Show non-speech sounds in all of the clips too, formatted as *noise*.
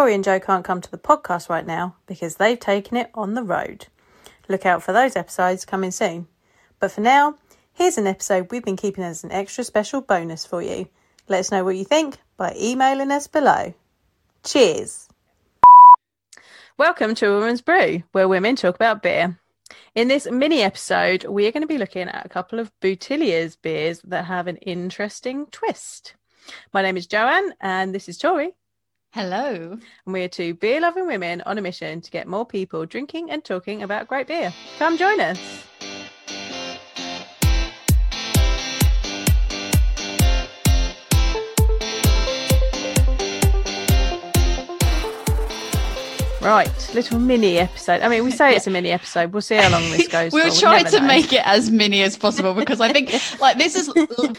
Tori and Jo can't come to the podcast right now because they've taken it on the road. Look out for those episodes coming soon. But for now, here's an episode we've been keeping as an extra special bonus for you. Let us know what you think by emailing us below. Cheers! Welcome to Women's Brew, where women talk about beer. In this mini episode, we are going to be looking at a couple of Boutilliers beers that have an interesting twist. My name is Joanne, and this is Tori. Hello. And we are two beer loving women on a mission to get more people drinking and talking about great beer. Come join us. Right, little mini episode. I mean, we say it's a mini episode. We'll see how long this *laughs* goes. we were for. trying never to know. make it as mini as possible because I think *laughs* like this is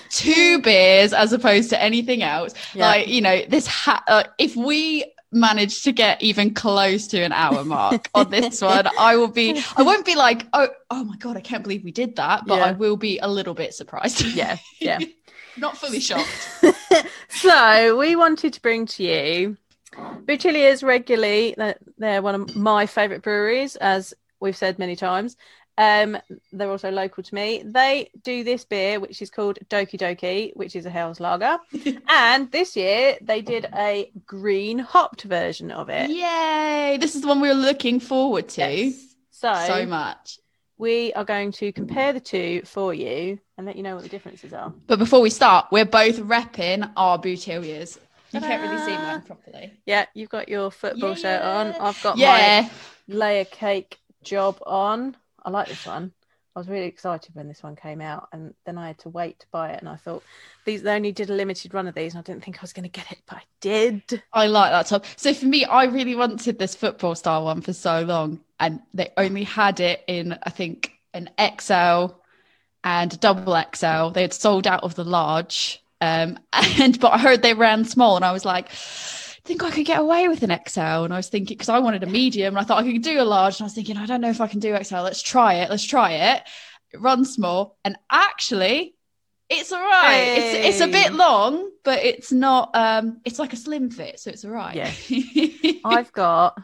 two beers as opposed to anything else. Yeah. Like you know, this ha- uh, if we manage to get even close to an hour mark on this *laughs* one, I will be. I won't be like, oh, oh my god, I can't believe we did that, but Yeah. I will be a little bit surprised. Yeah, yeah. Not fully shocked. so we wanted to bring to you Boutilliers regularly. they're- They're one of my favourite breweries, as we've said many times. Um, they're also local to me. They do this beer, which is called Doki Doki, which is a Helles Lager. *laughs* and this year they did a green hopped version of it. Yay! This is the one we were looking forward to Yes. So, so much. we are going to compare the two for you and let you know what the differences are. But before we start, we're both repping our boutilliers. You can't really see Ta-da! mine properly. Yeah, you've got your football shirt on. I've got my layer cake job on. I like this one. I was really excited when this one came out, and then I had to wait to buy it. And I thought these they only did a limited run of these, and I didn't think I was going to get it, but I did. I like that top. So for me, I really wanted this football style one for so long, and they only had it in I think an XL and a double XL. They had sold out of the large, um, *laughs* and but I heard they ran small, and I was like. I think I could get away with an XL, and I was thinking because I wanted a medium, and I thought I could do a large, and I was thinking I don't know if I can do XL. Let's try it. Let's try it. It runs small, and actually, it's all right. It's it's a bit long, but it's not. Um, it's like a slim fit, so it's all right. Yeah. *laughs* I've got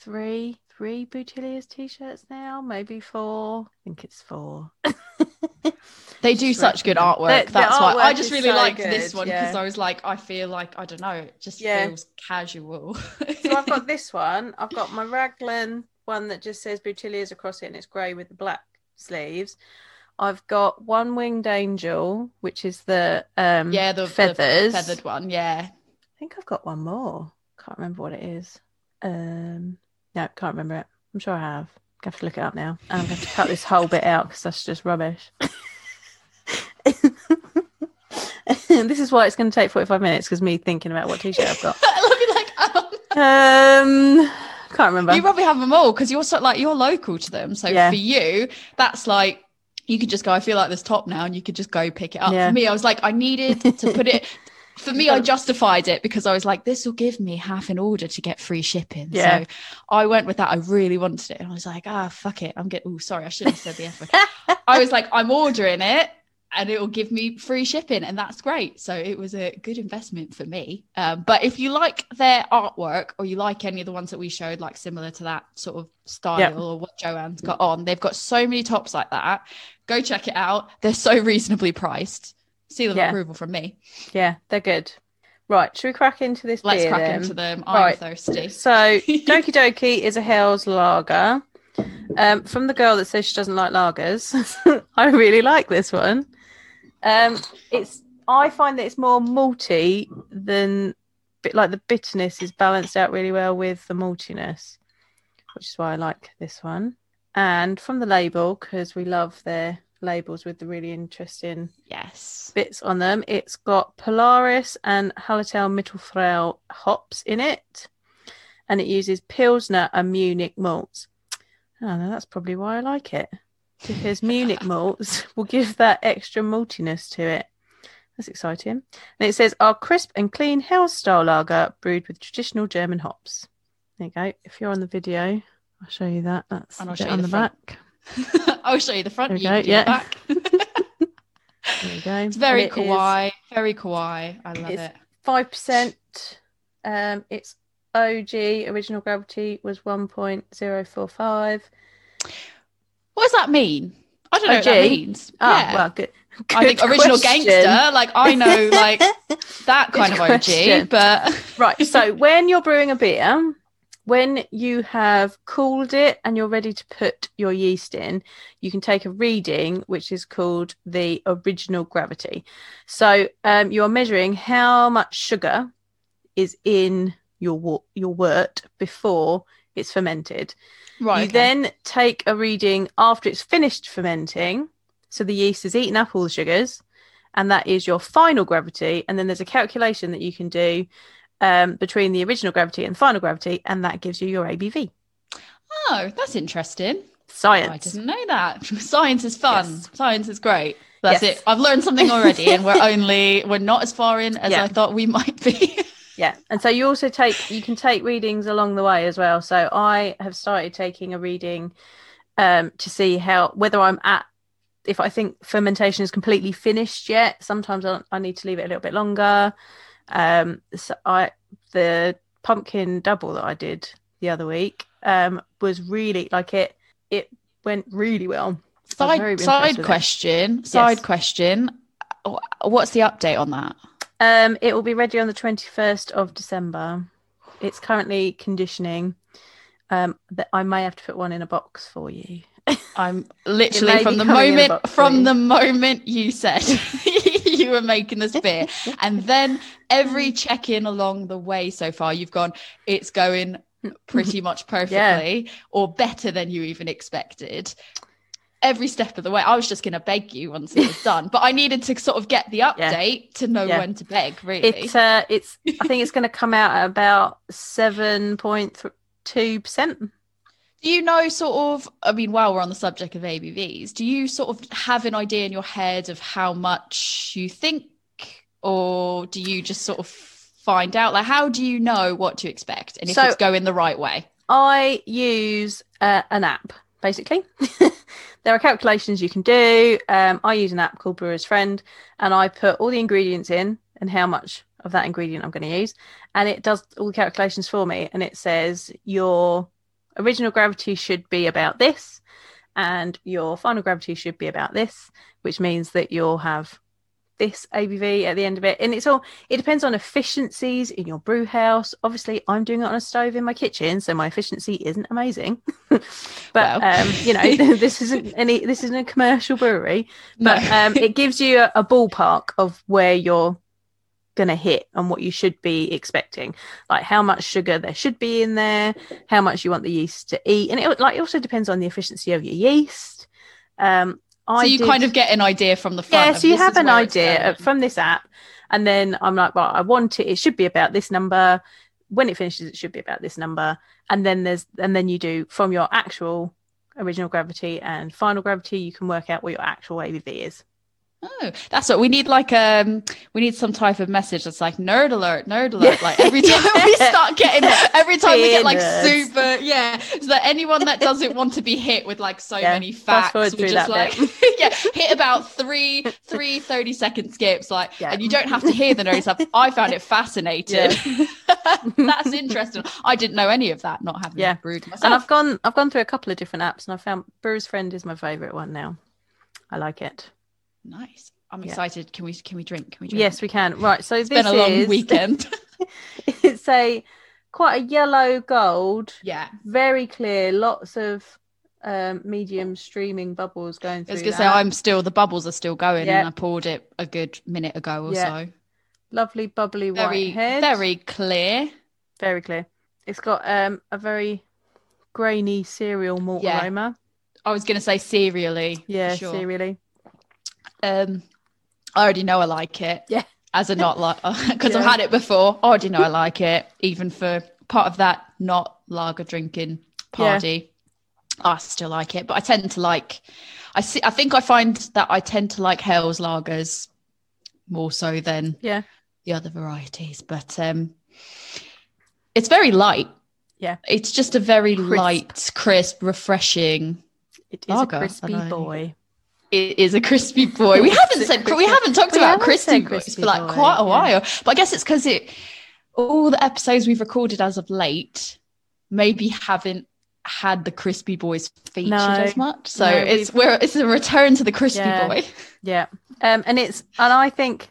three three Boutilliers t-shirts now, maybe four. I think it's four. *laughs* they do Just such good artwork. The- the That's why I just really so liked good, this one because yeah. I was like, I feel like I don't know, it just Yeah. feels casual. So I've got *laughs* this one. I've got my Raglan one that just says Boutilliers across it, and it's grey with the black sleeves. I've got one winged angel, which is the um yeah, the the feathers. feathered one. Yeah, I think I've got one more. Can't remember what it is. Um, no, can't remember it. I'm sure I have. I have to look it up now. And I'm going to cut this whole bit out because that's just rubbish. *laughs* this is why it's going to take 45 minutes because me thinking about what t-shirt I've got. *laughs* I like. Um, Um, can't remember. you probably have them all because you're so like you're local to them. So Yeah. for you, that's like you could just go. I feel like this top now, and you could just go pick it up. Yeah. For me, I was like, I needed to put it. *laughs* For me, I justified it because I was like, this will give me half an order to get free shipping. Yeah. So I went with that. I really wanted it. And I was like, ah, fuck it. I'm getting, oh, sorry. I shouldn't have said the F word. I was like, I'm ordering it and it will give me free shipping. And that's great. So it was a good investment for me. Um, but if you like their artwork or you like any of the ones that we showed, like similar to that sort of style Yep. or what Joanne's got on, they've got so many tops like that. Go check it out. They're so reasonably priced. Seal of Yeah. approval from me. Yeah, they're good. Right, should we crack into this Let's crack then? into them. I'm Right. thirsty. So, *laughs* Doki Doki is a Helles Lager. Um, from the girl that says she doesn't like lagers, *laughs* I really like this one. Um, it's I find that it's more malty than bit like the bitterness is balanced out really well with the maltiness, which is why I like this one. And from the label, because we love their labels with the really interesting Yes. bits on them. It's got Polaris and Hallertau Mittelfrüh hops in it, and it uses Pilsner and Munich malts. Oh, no, that's probably why I like it because *laughs* Munich malts will give that extra maltiness to it. That's exciting. And it says our crisp and clean house style lager brewed with traditional German hops. There you go. If you're on the video, I'll show you that. That's And I'll show you on the the back. *laughs* I'll show you the front. You go, yeah. the back. *laughs* *laughs* There you go. it's very And it is- kawaii. Very kawaii. I love it. five percent. Um, it's OG original gravity was 1.045. What does that mean? I don't know what that means. Oh, yeah. well, good. I think original question. gangster, like I know like that kind Good of question. OG, but Right. So when you're brewing a beer, when you have cooled it and you're ready to put your yeast in, you can take a reading, which is called the original gravity. So um, you're measuring how much sugar is in your your wort before it's fermented. right. you okay. then take a reading after it's finished fermenting. So the yeast has eaten up all the sugars, and that is your final gravity. And then there's a calculation that you can do um, between the original gravity and final gravity, and that gives you your ABV. Oh, that's interesting. Science. I didn't know that. *laughs* Science is fun. Yes. Science is great. That's Yes. it. I've learned something already, and we're *laughs* only we're not as far in as Yeah. I thought we might be. *laughs* Yeah, and so you also take you can take readings along the way as well. So I have started taking a reading um, to see how whether I'm at if I think fermentation is completely finished yet. Sometimes I, I need to leave it a little bit longer. Um, so I the pumpkin double that I did the other week um, was really like it. It went really well. I was very Side side with it. question. Side Yes. question. What's the update on that? Um, it will be ready on the 21st of December. It's currently conditioning. Um, that I may have to put one in a box for you. I'm *laughs* literally from the coming in a moment from the moment you said *laughs* *laughs* you were making this beer, and *laughs* then every check in along the way so far, you've gone. It's going pretty *laughs* much perfectly, or better than you even expected. Every step of the way, I was just going to beg you once it was done, but I needed to sort of get the update to know Yeah. when to beg. Really, It's uh, it's. I think it's going to come out at about seven point two percent. Do you know sort of, I mean, while we're on the subject of ABVs, do you sort of have an idea in your head of how much you think, or do you just sort of find out? Like, how do you know what to expect and if So- it's going the right way? I use uh, an app basically. *laughs* there are calculations you can do. Um, I use an app called Brewer's Friend, and I put all the ingredients in and how much of that ingredient I'm going to use, and it does all the calculations for me. And it says your original gravity should be about this, and your final gravity should be about this, which means that you'll have this ABV at the end of it. And it's all it depends on efficiencies in your brew house. Obviously, I'm doing it on a stove in my kitchen, so my efficiency isn't amazing. *laughs* but Well. um, you know, *laughs* this isn't any this isn't a commercial brewery. But No. um, it gives you a, a ballpark of where you're gonna hit and what you should be expecting, like how much sugar there should be in there, how much you want the yeast to eat, and it like it also depends on the efficiency of your yeast. Um, So you did- kind of get an idea from the front. yeah, so you have an idea from this app, and then I'm like, well, I want it. It should be about this number. When it finishes, it should be about this number, and then there's and then you do from your actual original gravity and final gravity, you can work out what your actual ABV is. Oh, that's what we need. Like, um, we need some type of message that's like nerd alert, nerd alert. Like every *laughs* time we start getting, every time we get like nerds. super, yeah. So that anyone that doesn't want to be hit with like so Yeah, many facts, will just like, *laughs* yeah, hit about three, three 30 second skips. Like, Yeah. and you don't have to hear the nerdy stuff. I found it fascinating. *laughs* that's interesting. I didn't know any of that, not having Yeah. brewed myself. And I've gone I've gone through a couple of different apps, and I found Brewer's Friend is my favorite one now. I like it. Nice. I'm Yeah. excited. Can we? Can we drink? Can we drink? Yes, we can. Right, so It's this been a long is *laughs* weekend. it's a quite a yellow gold yeah. very clear, lots of um, medium streaming bubbles going through. I was gonna say. I'm still the bubbles are still going, Yeah. and I poured it a good minute ago or Yeah. so. lovely bubbly Very, white head, very clear. very clear. It's got um, a very grainy cereal malt aroma. I was gonna say cereally. Yeah, sure. cereally. Um, I already know I like it. Yeah. As a not like because *laughs* *laughs* I've had it before. I already know I like it. Even for part of that not lager drinking party, I still like it. But I tend to like. I see. I think I find that I tend to like Helles lagers more so than Yeah. the other varieties. But um, it's very light. Yeah. It's just a very Crisp. light, crisp, refreshing. It is Lager, a crispy boy. It is a crispy boy. We haven't said we haven't talked we about haven't crispy said boys crispy for like boy, quite a yeah. while. But I guess it's because it all the episodes we've recorded as of late maybe haven't had the crispy boys featured No. as much. So No, it's we're it's a return to the crispy Yeah. boy. Yeah. Um, and it's and I think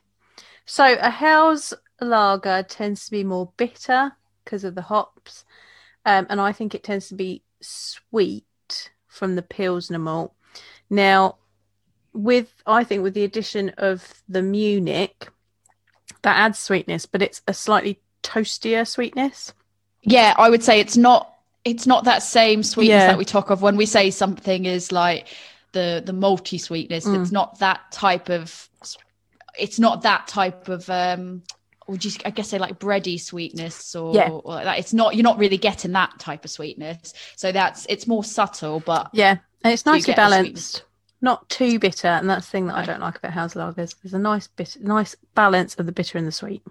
so. A Helles lager tends to be more bitter because of the hops, um, and I think it tends to be sweet from the Pilsner malt. Now, with I think with the addition of the Munich, that adds sweetness, but it's a slightly toastier sweetness. Yeah, I would say it's not it's not that same sweetness Yeah. that we talk of when we say something is like the the malty sweetness. Mm. It's not that type of it's not that type of um would you I guess say like bready sweetness or, Yeah. or like that. It's not you're not really getting that type of sweetness. So that's it's more subtle, but Yeah, and it's nicely balanced. Not too bitter, and that's the thing that I don't like about Helles lagers. There's a nice bit, nice balance of the bitter and the sweet.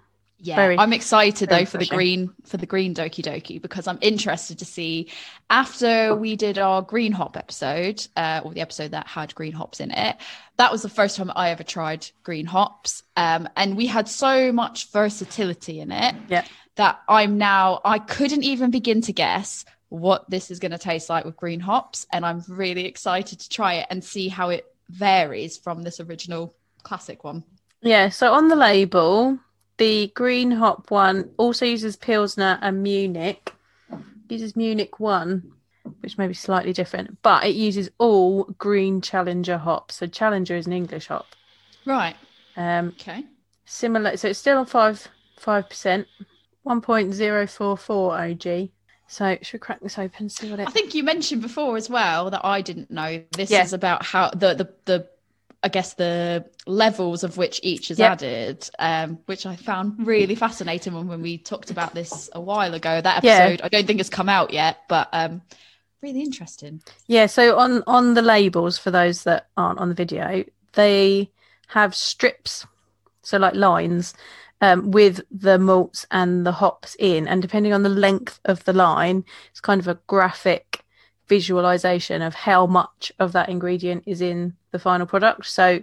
yeah, Very- I'm excited though for the green for the green Doki Doki because I'm interested to see after we did our green hop episode, uh, or the episode that had green hops in it. That was the first time I ever tried green hops, um, and we had so much versatility in it Yeah. that I'm now I couldn't even begin to guess what this is going to taste like with green hops, and I'm really excited to try it and see how it varies from this original classic one. Yeah, so on the label, the green hop one also uses Pilsner and Munich. Uses Munich one, which may be slightly different, but it uses all green Challenger hops. So Challenger is an English hop. Right. Um, Okay. similar, so it's still on five five percent, one point zero four four OG. So should we crack this open and see what it? I think you mentioned before as well that I didn't know. This Yeah. is about how the the the I guess the levels of which each is Yep. added, um, which I found really fascinating when, when we talked about this a while ago. That Yeah. episode, I don't think has come out yet, but um, really interesting. Yeah, so on on the labels for those that aren't on the video, they have strips, so like lines, um, with the malts and the hops in, and depending on the length of the line, it's kind of a graphic visualization of how much of that ingredient is in the final product. So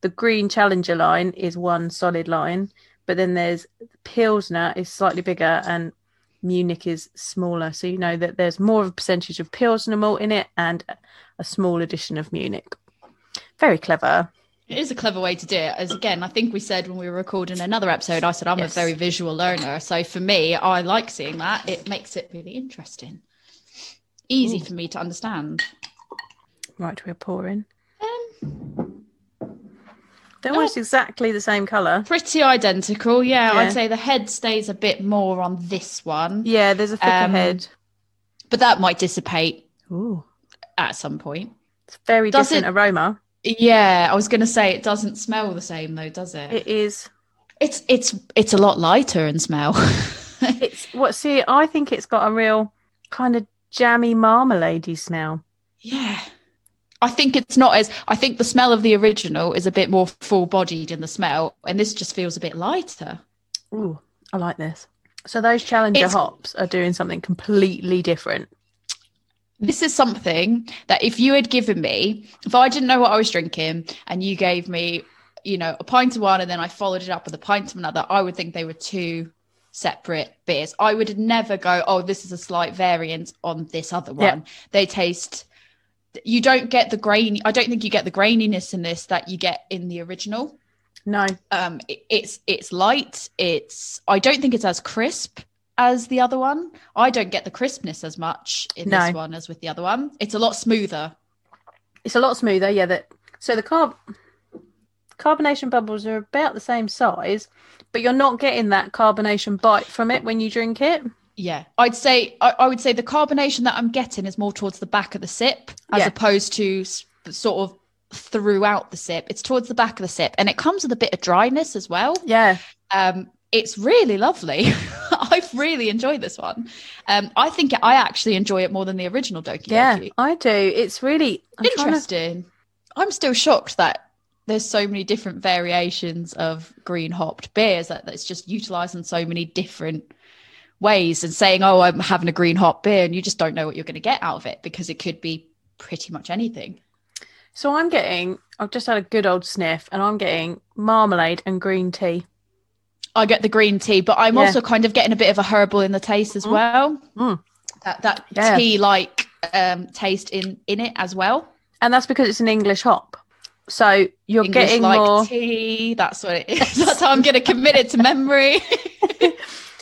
the green Challenger line is one solid line, but then there's Pilsner is slightly bigger and Munich is smaller. So you know that there's more of a percentage of Pilsner malt in it and a small addition of Munich. Very clever. It is a clever way to do it. As again, I think we said when we were recording another episode, I said I'm Yes. a very visual learner. So for me, I like seeing that. It makes it really interesting, easy Ooh. for me to understand. Right, we're pouring. Um, They're almost exactly the same colour. Pretty identical, yeah, Yeah. I'd say the head stays a bit more on this one, Yeah, there's a thicker Um, head. but that might dissipate Ooh, at some point. it's very Does different it- aroma. Yeah, I was going to say it doesn't smell the same though, does it? It is. It's it's it's a lot lighter in smell. *laughs* It's what? See, I think it's got a real kind of jammy marmaladey smell. yeah. I think it's not as I think the smell of the original is a bit more full bodied in the smell, and this just feels a bit lighter. Ooh, I like this. So those Challenger It's- hops are doing something completely different. This is something that if you had given me, if I didn't know what I was drinking and you gave me, you know, a pint of one and then I followed it up with a pint of another, I would think they were two separate beers. I would never go, oh, this is a slight variant on this other one. Yeah. They taste you don't get the grain I don't think you get the graininess in this that you get in the original. No, Um it- it's it's light, it's I don't think it's as crisp as the other one. I don't get the crispness as much in No. this one as with the other one. It's a lot smoother. it's a lot smoother. Yeah, that. So the carb carbonation bubbles are about the same size, but you're not getting that carbonation bite from it when you drink it. Yeah, I'd say I, I would say the carbonation that I'm getting is more towards the back of the sip as Yeah. opposed to sort of throughout the sip. It's towards the back of the sip, and it comes with a bit of dryness as well. Yeah, Um, it's really lovely. *laughs* I've really enjoyed this one. Um, I think I actually enjoy it more than the original Doki yeah, Doki. I do. It's really I'm trying to- Interesting. I'm still shocked that there's so many different variations of green hopped beers that that's just utilized in so many different ways and saying, oh, I'm having a green hop beer, and you just don't know what you're going to get out of it because it could be pretty much anything. So I'm getting. I've just had a good old sniff, and I'm getting marmalade and green tea. I get the green tea, but I'm Yeah. also kind of getting a bit of a herbal in the taste as Mm. well. Mm. That that Yeah. tea like um taste in in it as well. And that's because it's an English hop. So you're English getting like more. tea. That's what it is. *laughs* That's how I'm going to commit it to memory. *laughs* *laughs*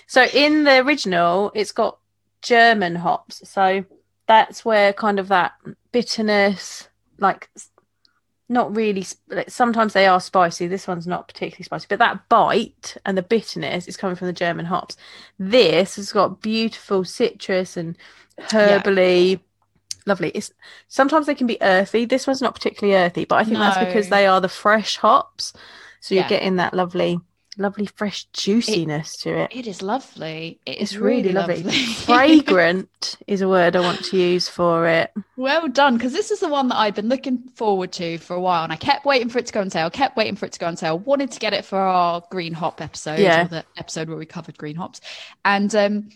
So in the original, it's got German hops. So that's where kind of that bitterness, like not really. Sometimes they are spicy. This one's not particularly spicy, but that bite and the bitterness is coming from the German hops. This has got beautiful citrus and herbally. Lovely. It's sometimes they can be earthy. This one's not particularly earthy, but I think that's because they are the fresh hops. So you're Yeah. getting that lovely, lovely fresh juiciness to it. it is lovely. It is It's really lovely. lovely. *laughs* Fragrant is a word I want to use for it. Well done, because this is the one that I've been looking forward to for a while, and I kept waiting for it to go on sale. Kept waiting for it to go on sale. Wanted to get it for our green hop episode, Yeah. or the episode where we covered green hops, and um,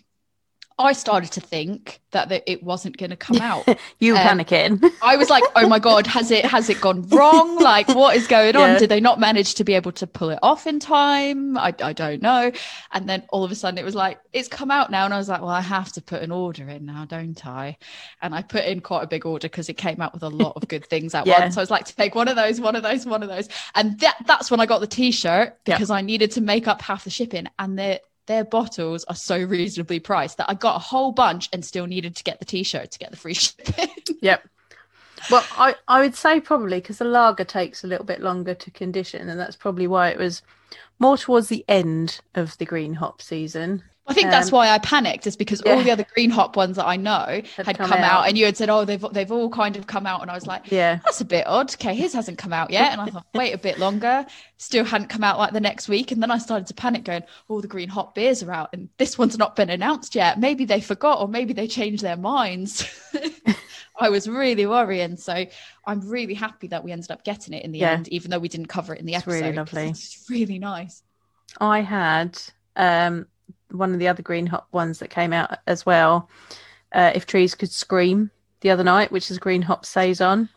I started to think that the, it wasn't going to come *laughs* out. You were Um, panicking. I was like, "Oh my god, has it has it gone wrong? *laughs* Like, what is going on? Did they not manage to be able to pull it off in time? I, I don't know." And then all of a sudden, it was like, "It's come out now," and I was like, "Well, I have to put an order in now, don't I?" And I put in quite a big order because it came out with a lot of good things at *laughs* Yeah. once. So I was like, "To take one of those, one of those, one of those," and that that's when I got the T-shirt Yeah. because I needed to make up half the shipping, and the their bottles are so reasonably priced that I got a whole bunch and still needed to get the t-shirt to get the free *laughs* shipping. yep. Well, I, I would say probably because the lager takes a little bit longer to condition, and that's probably why it was more towards the end of the green hop season. I think that's Um, why I panicked, is because all the other green hop ones that I know *laughs* Had had come come, out. out. and you had said, "Oh, they've they've all kind of come out," and I was like, Yeah. "That's a bit odd." Okay, his hasn't come out yet, and I thought, "Wait a bit longer." Still hadn't come out like the next week, and then I started to panic, going, "All the green hop beers are out, and this one's not been announced yet. Maybe they forgot, or maybe they changed their minds." *laughs* I was really worrying, so I'm really happy that we ended up getting it in the Yeah. end, even though we didn't cover it in the It's really episode. 'cause lovely. It's really nice. I had um, one of the other green hop ones that came out as well. Uh, if trees could scream the other night, which is green hop saison.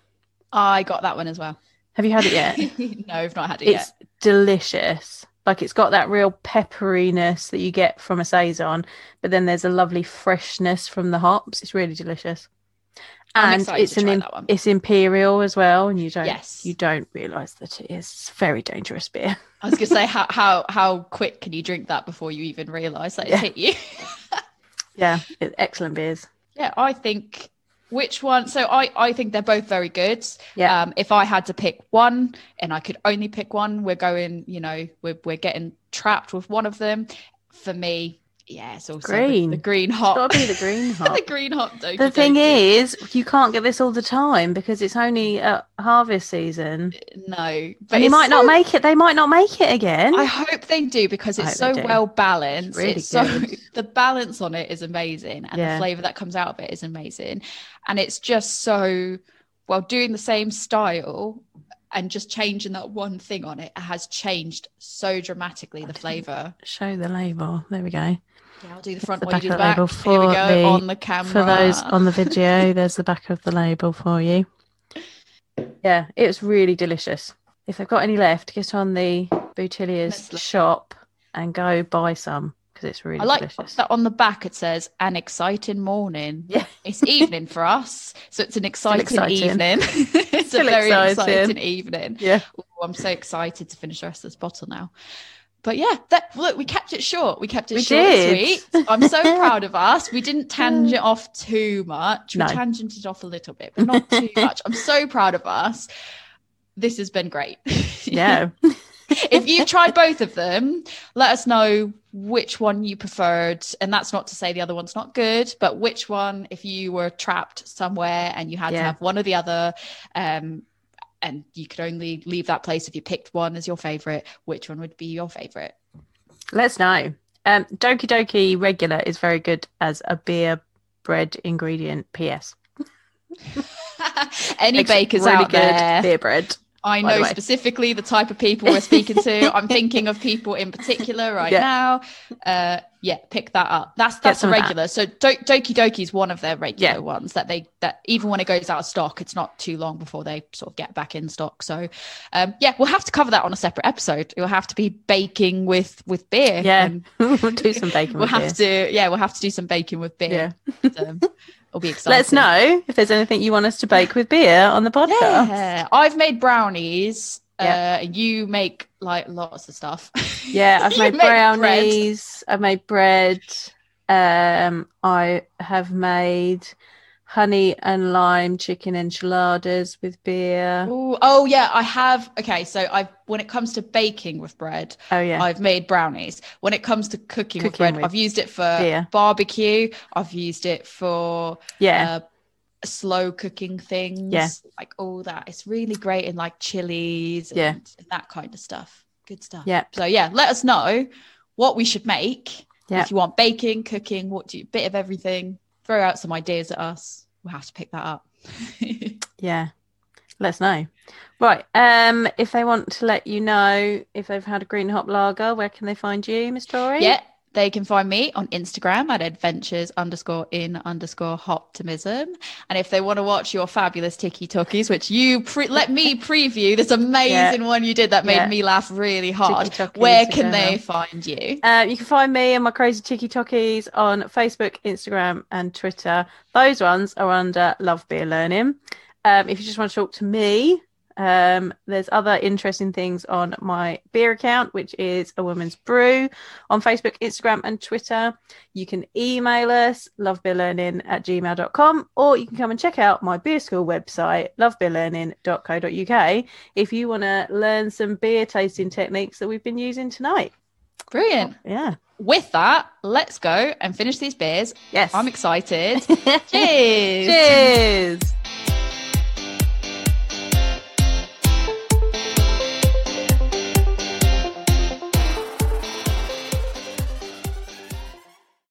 I got that one as well. Have you had it yet? *laughs* no, I've not had it it's yet. It's delicious. Like it's got that real pepperiness that you get from a saison, but then there's a lovely freshness from the hops. It's really delicious, and it's an im- it's imperial as well, and you don't Yes. you don't realise that it is very dangerous beer. I was gonna say *laughs* how how how quick can you drink that before you even realise that it's Yeah. hit you? *laughs* Yeah, excellent beers. yeah, I think which one so I I think they're both very good. Yeah. Um if I had to pick one and I could only pick one, we're going, you know, we're we're getting trapped with one of them. For me, yeah, it's also the- Green. The, green It's hop. got to be the *laughs* green hop. the green hop. The dokey thing is, you can't get this all the time because it's only at harvest season. Uh, no, but you it's might not make it. They might not make it again. I hope they do because it's so well balanced. It's really It's so *laughs* the balance on it is amazing, and Yeah. the flavor that comes out of it is amazing, and it's just so well doing the same style and just changing that one thing on it has changed so dramatically the flavor. Show the label. There we go. Yeah, I'll do the front the while you do the back of the Here we label go for the- on the camera. For those on the video, *laughs* there's the back of the label for you. Yeah, it was really delicious. If they've got any left, get on the Boutilliers shop and go buy some because it's really I like delicious. that on the back it says an exciting morning. Yeah. It's evening for us. So it's an *laughs* exciting, exciting. evening. *laughs* *laughs* it's Still a very exciting. exciting evening. Yeah, Ooh, I'm so excited to finish the rest of this bottle now. But yeah, that look, we kept it short. We kept it We short did. and sweet. I'm so proud of us. We didn't tangent off too much. We No. tangented off a little bit, but not too much. I'm so proud of us. This has been great. yeah. If you tried both of them, let us know which one you preferred. And that's not to say the other one's not good, but which one, if you were trapped somewhere and you had to have one or the other, um, and you could only leave that place if you picked one as your favorite, which one would be your favorite? Let's know. Um, Doki Doki regular is very good as a beer bread ingredient. PS. *laughs* Any Makes bakers really out there, beer bread. I the know specifically the type of people we're speaking to. *laughs* I'm thinking of people in particular right Yeah. now. Uh, yeah, pick that up. That's that's a of that. regular. So Do- Doki Doki is one of their regular Yeah. ones that they that even when it goes out of stock, it's not too long before they sort of get back in stock. So um, yeah, we'll have to cover that on a separate episode. It'll have to be baking with with beer. Yeah. and *laughs* we'll do some bacon. we'll with have to yeah we'll have to do some baking with beer. Yeah. Um, *laughs* it'll be exciting. Let us know if there's anything you want us to bake with beer on the podcast. Yeah, I've made brownies. Yeah. Uh, you make like lots of stuff. Yeah, I've *laughs* made make bread. brownies. I've made bread. Um, I have made honey and lime chicken enchiladas with beer. Ooh, oh yeah, I have. Okay, so I've when it comes to baking with bread, Oh yeah, I've made brownies. When it comes to cooking, with bread, with I've used it for beer. barbecue. I've used it for yeah, uh, slow cooking things. Yeah. like all that. It's really great in like chilies. Yeah. and, and that kind of stuff. Good stuff. yeah, So yeah, let us know what we should make. Yeah. If you want baking, cooking, what do you bit of everything? Throw out some ideas at us. We'll have to pick that up. *laughs* yeah. Let us know. Right. Um, if they want to let you know if they've had a green hop lager, where can they find you, Miss Tori? yeah, they can find me on Instagram at adventures underscore in underscore hoptimism. And if they want to watch your fabulous Tiki Talkies, which you pre- let me preview this amazing one you did that made Yeah. me laugh really hard, where can they find you? Uh, you can find me and my crazy tiki talkies on Facebook, Instagram, and Twitter. Those ones are under Love Beer Learning. Um, if you just want to talk to me, um, there's other interesting things on my beer account, which is a woman's brew on Facebook, Instagram, and Twitter. You can email us lovebeerlearning at gmail.com or you can come and check out my beer school website, lovebeerlearning.co.uk, if you want to learn some beer tasting techniques that we've been using tonight. Brilliant. Yeah. With that, let's go and finish these beers. Yes. I'm excited. *laughs* Cheers. Cheers.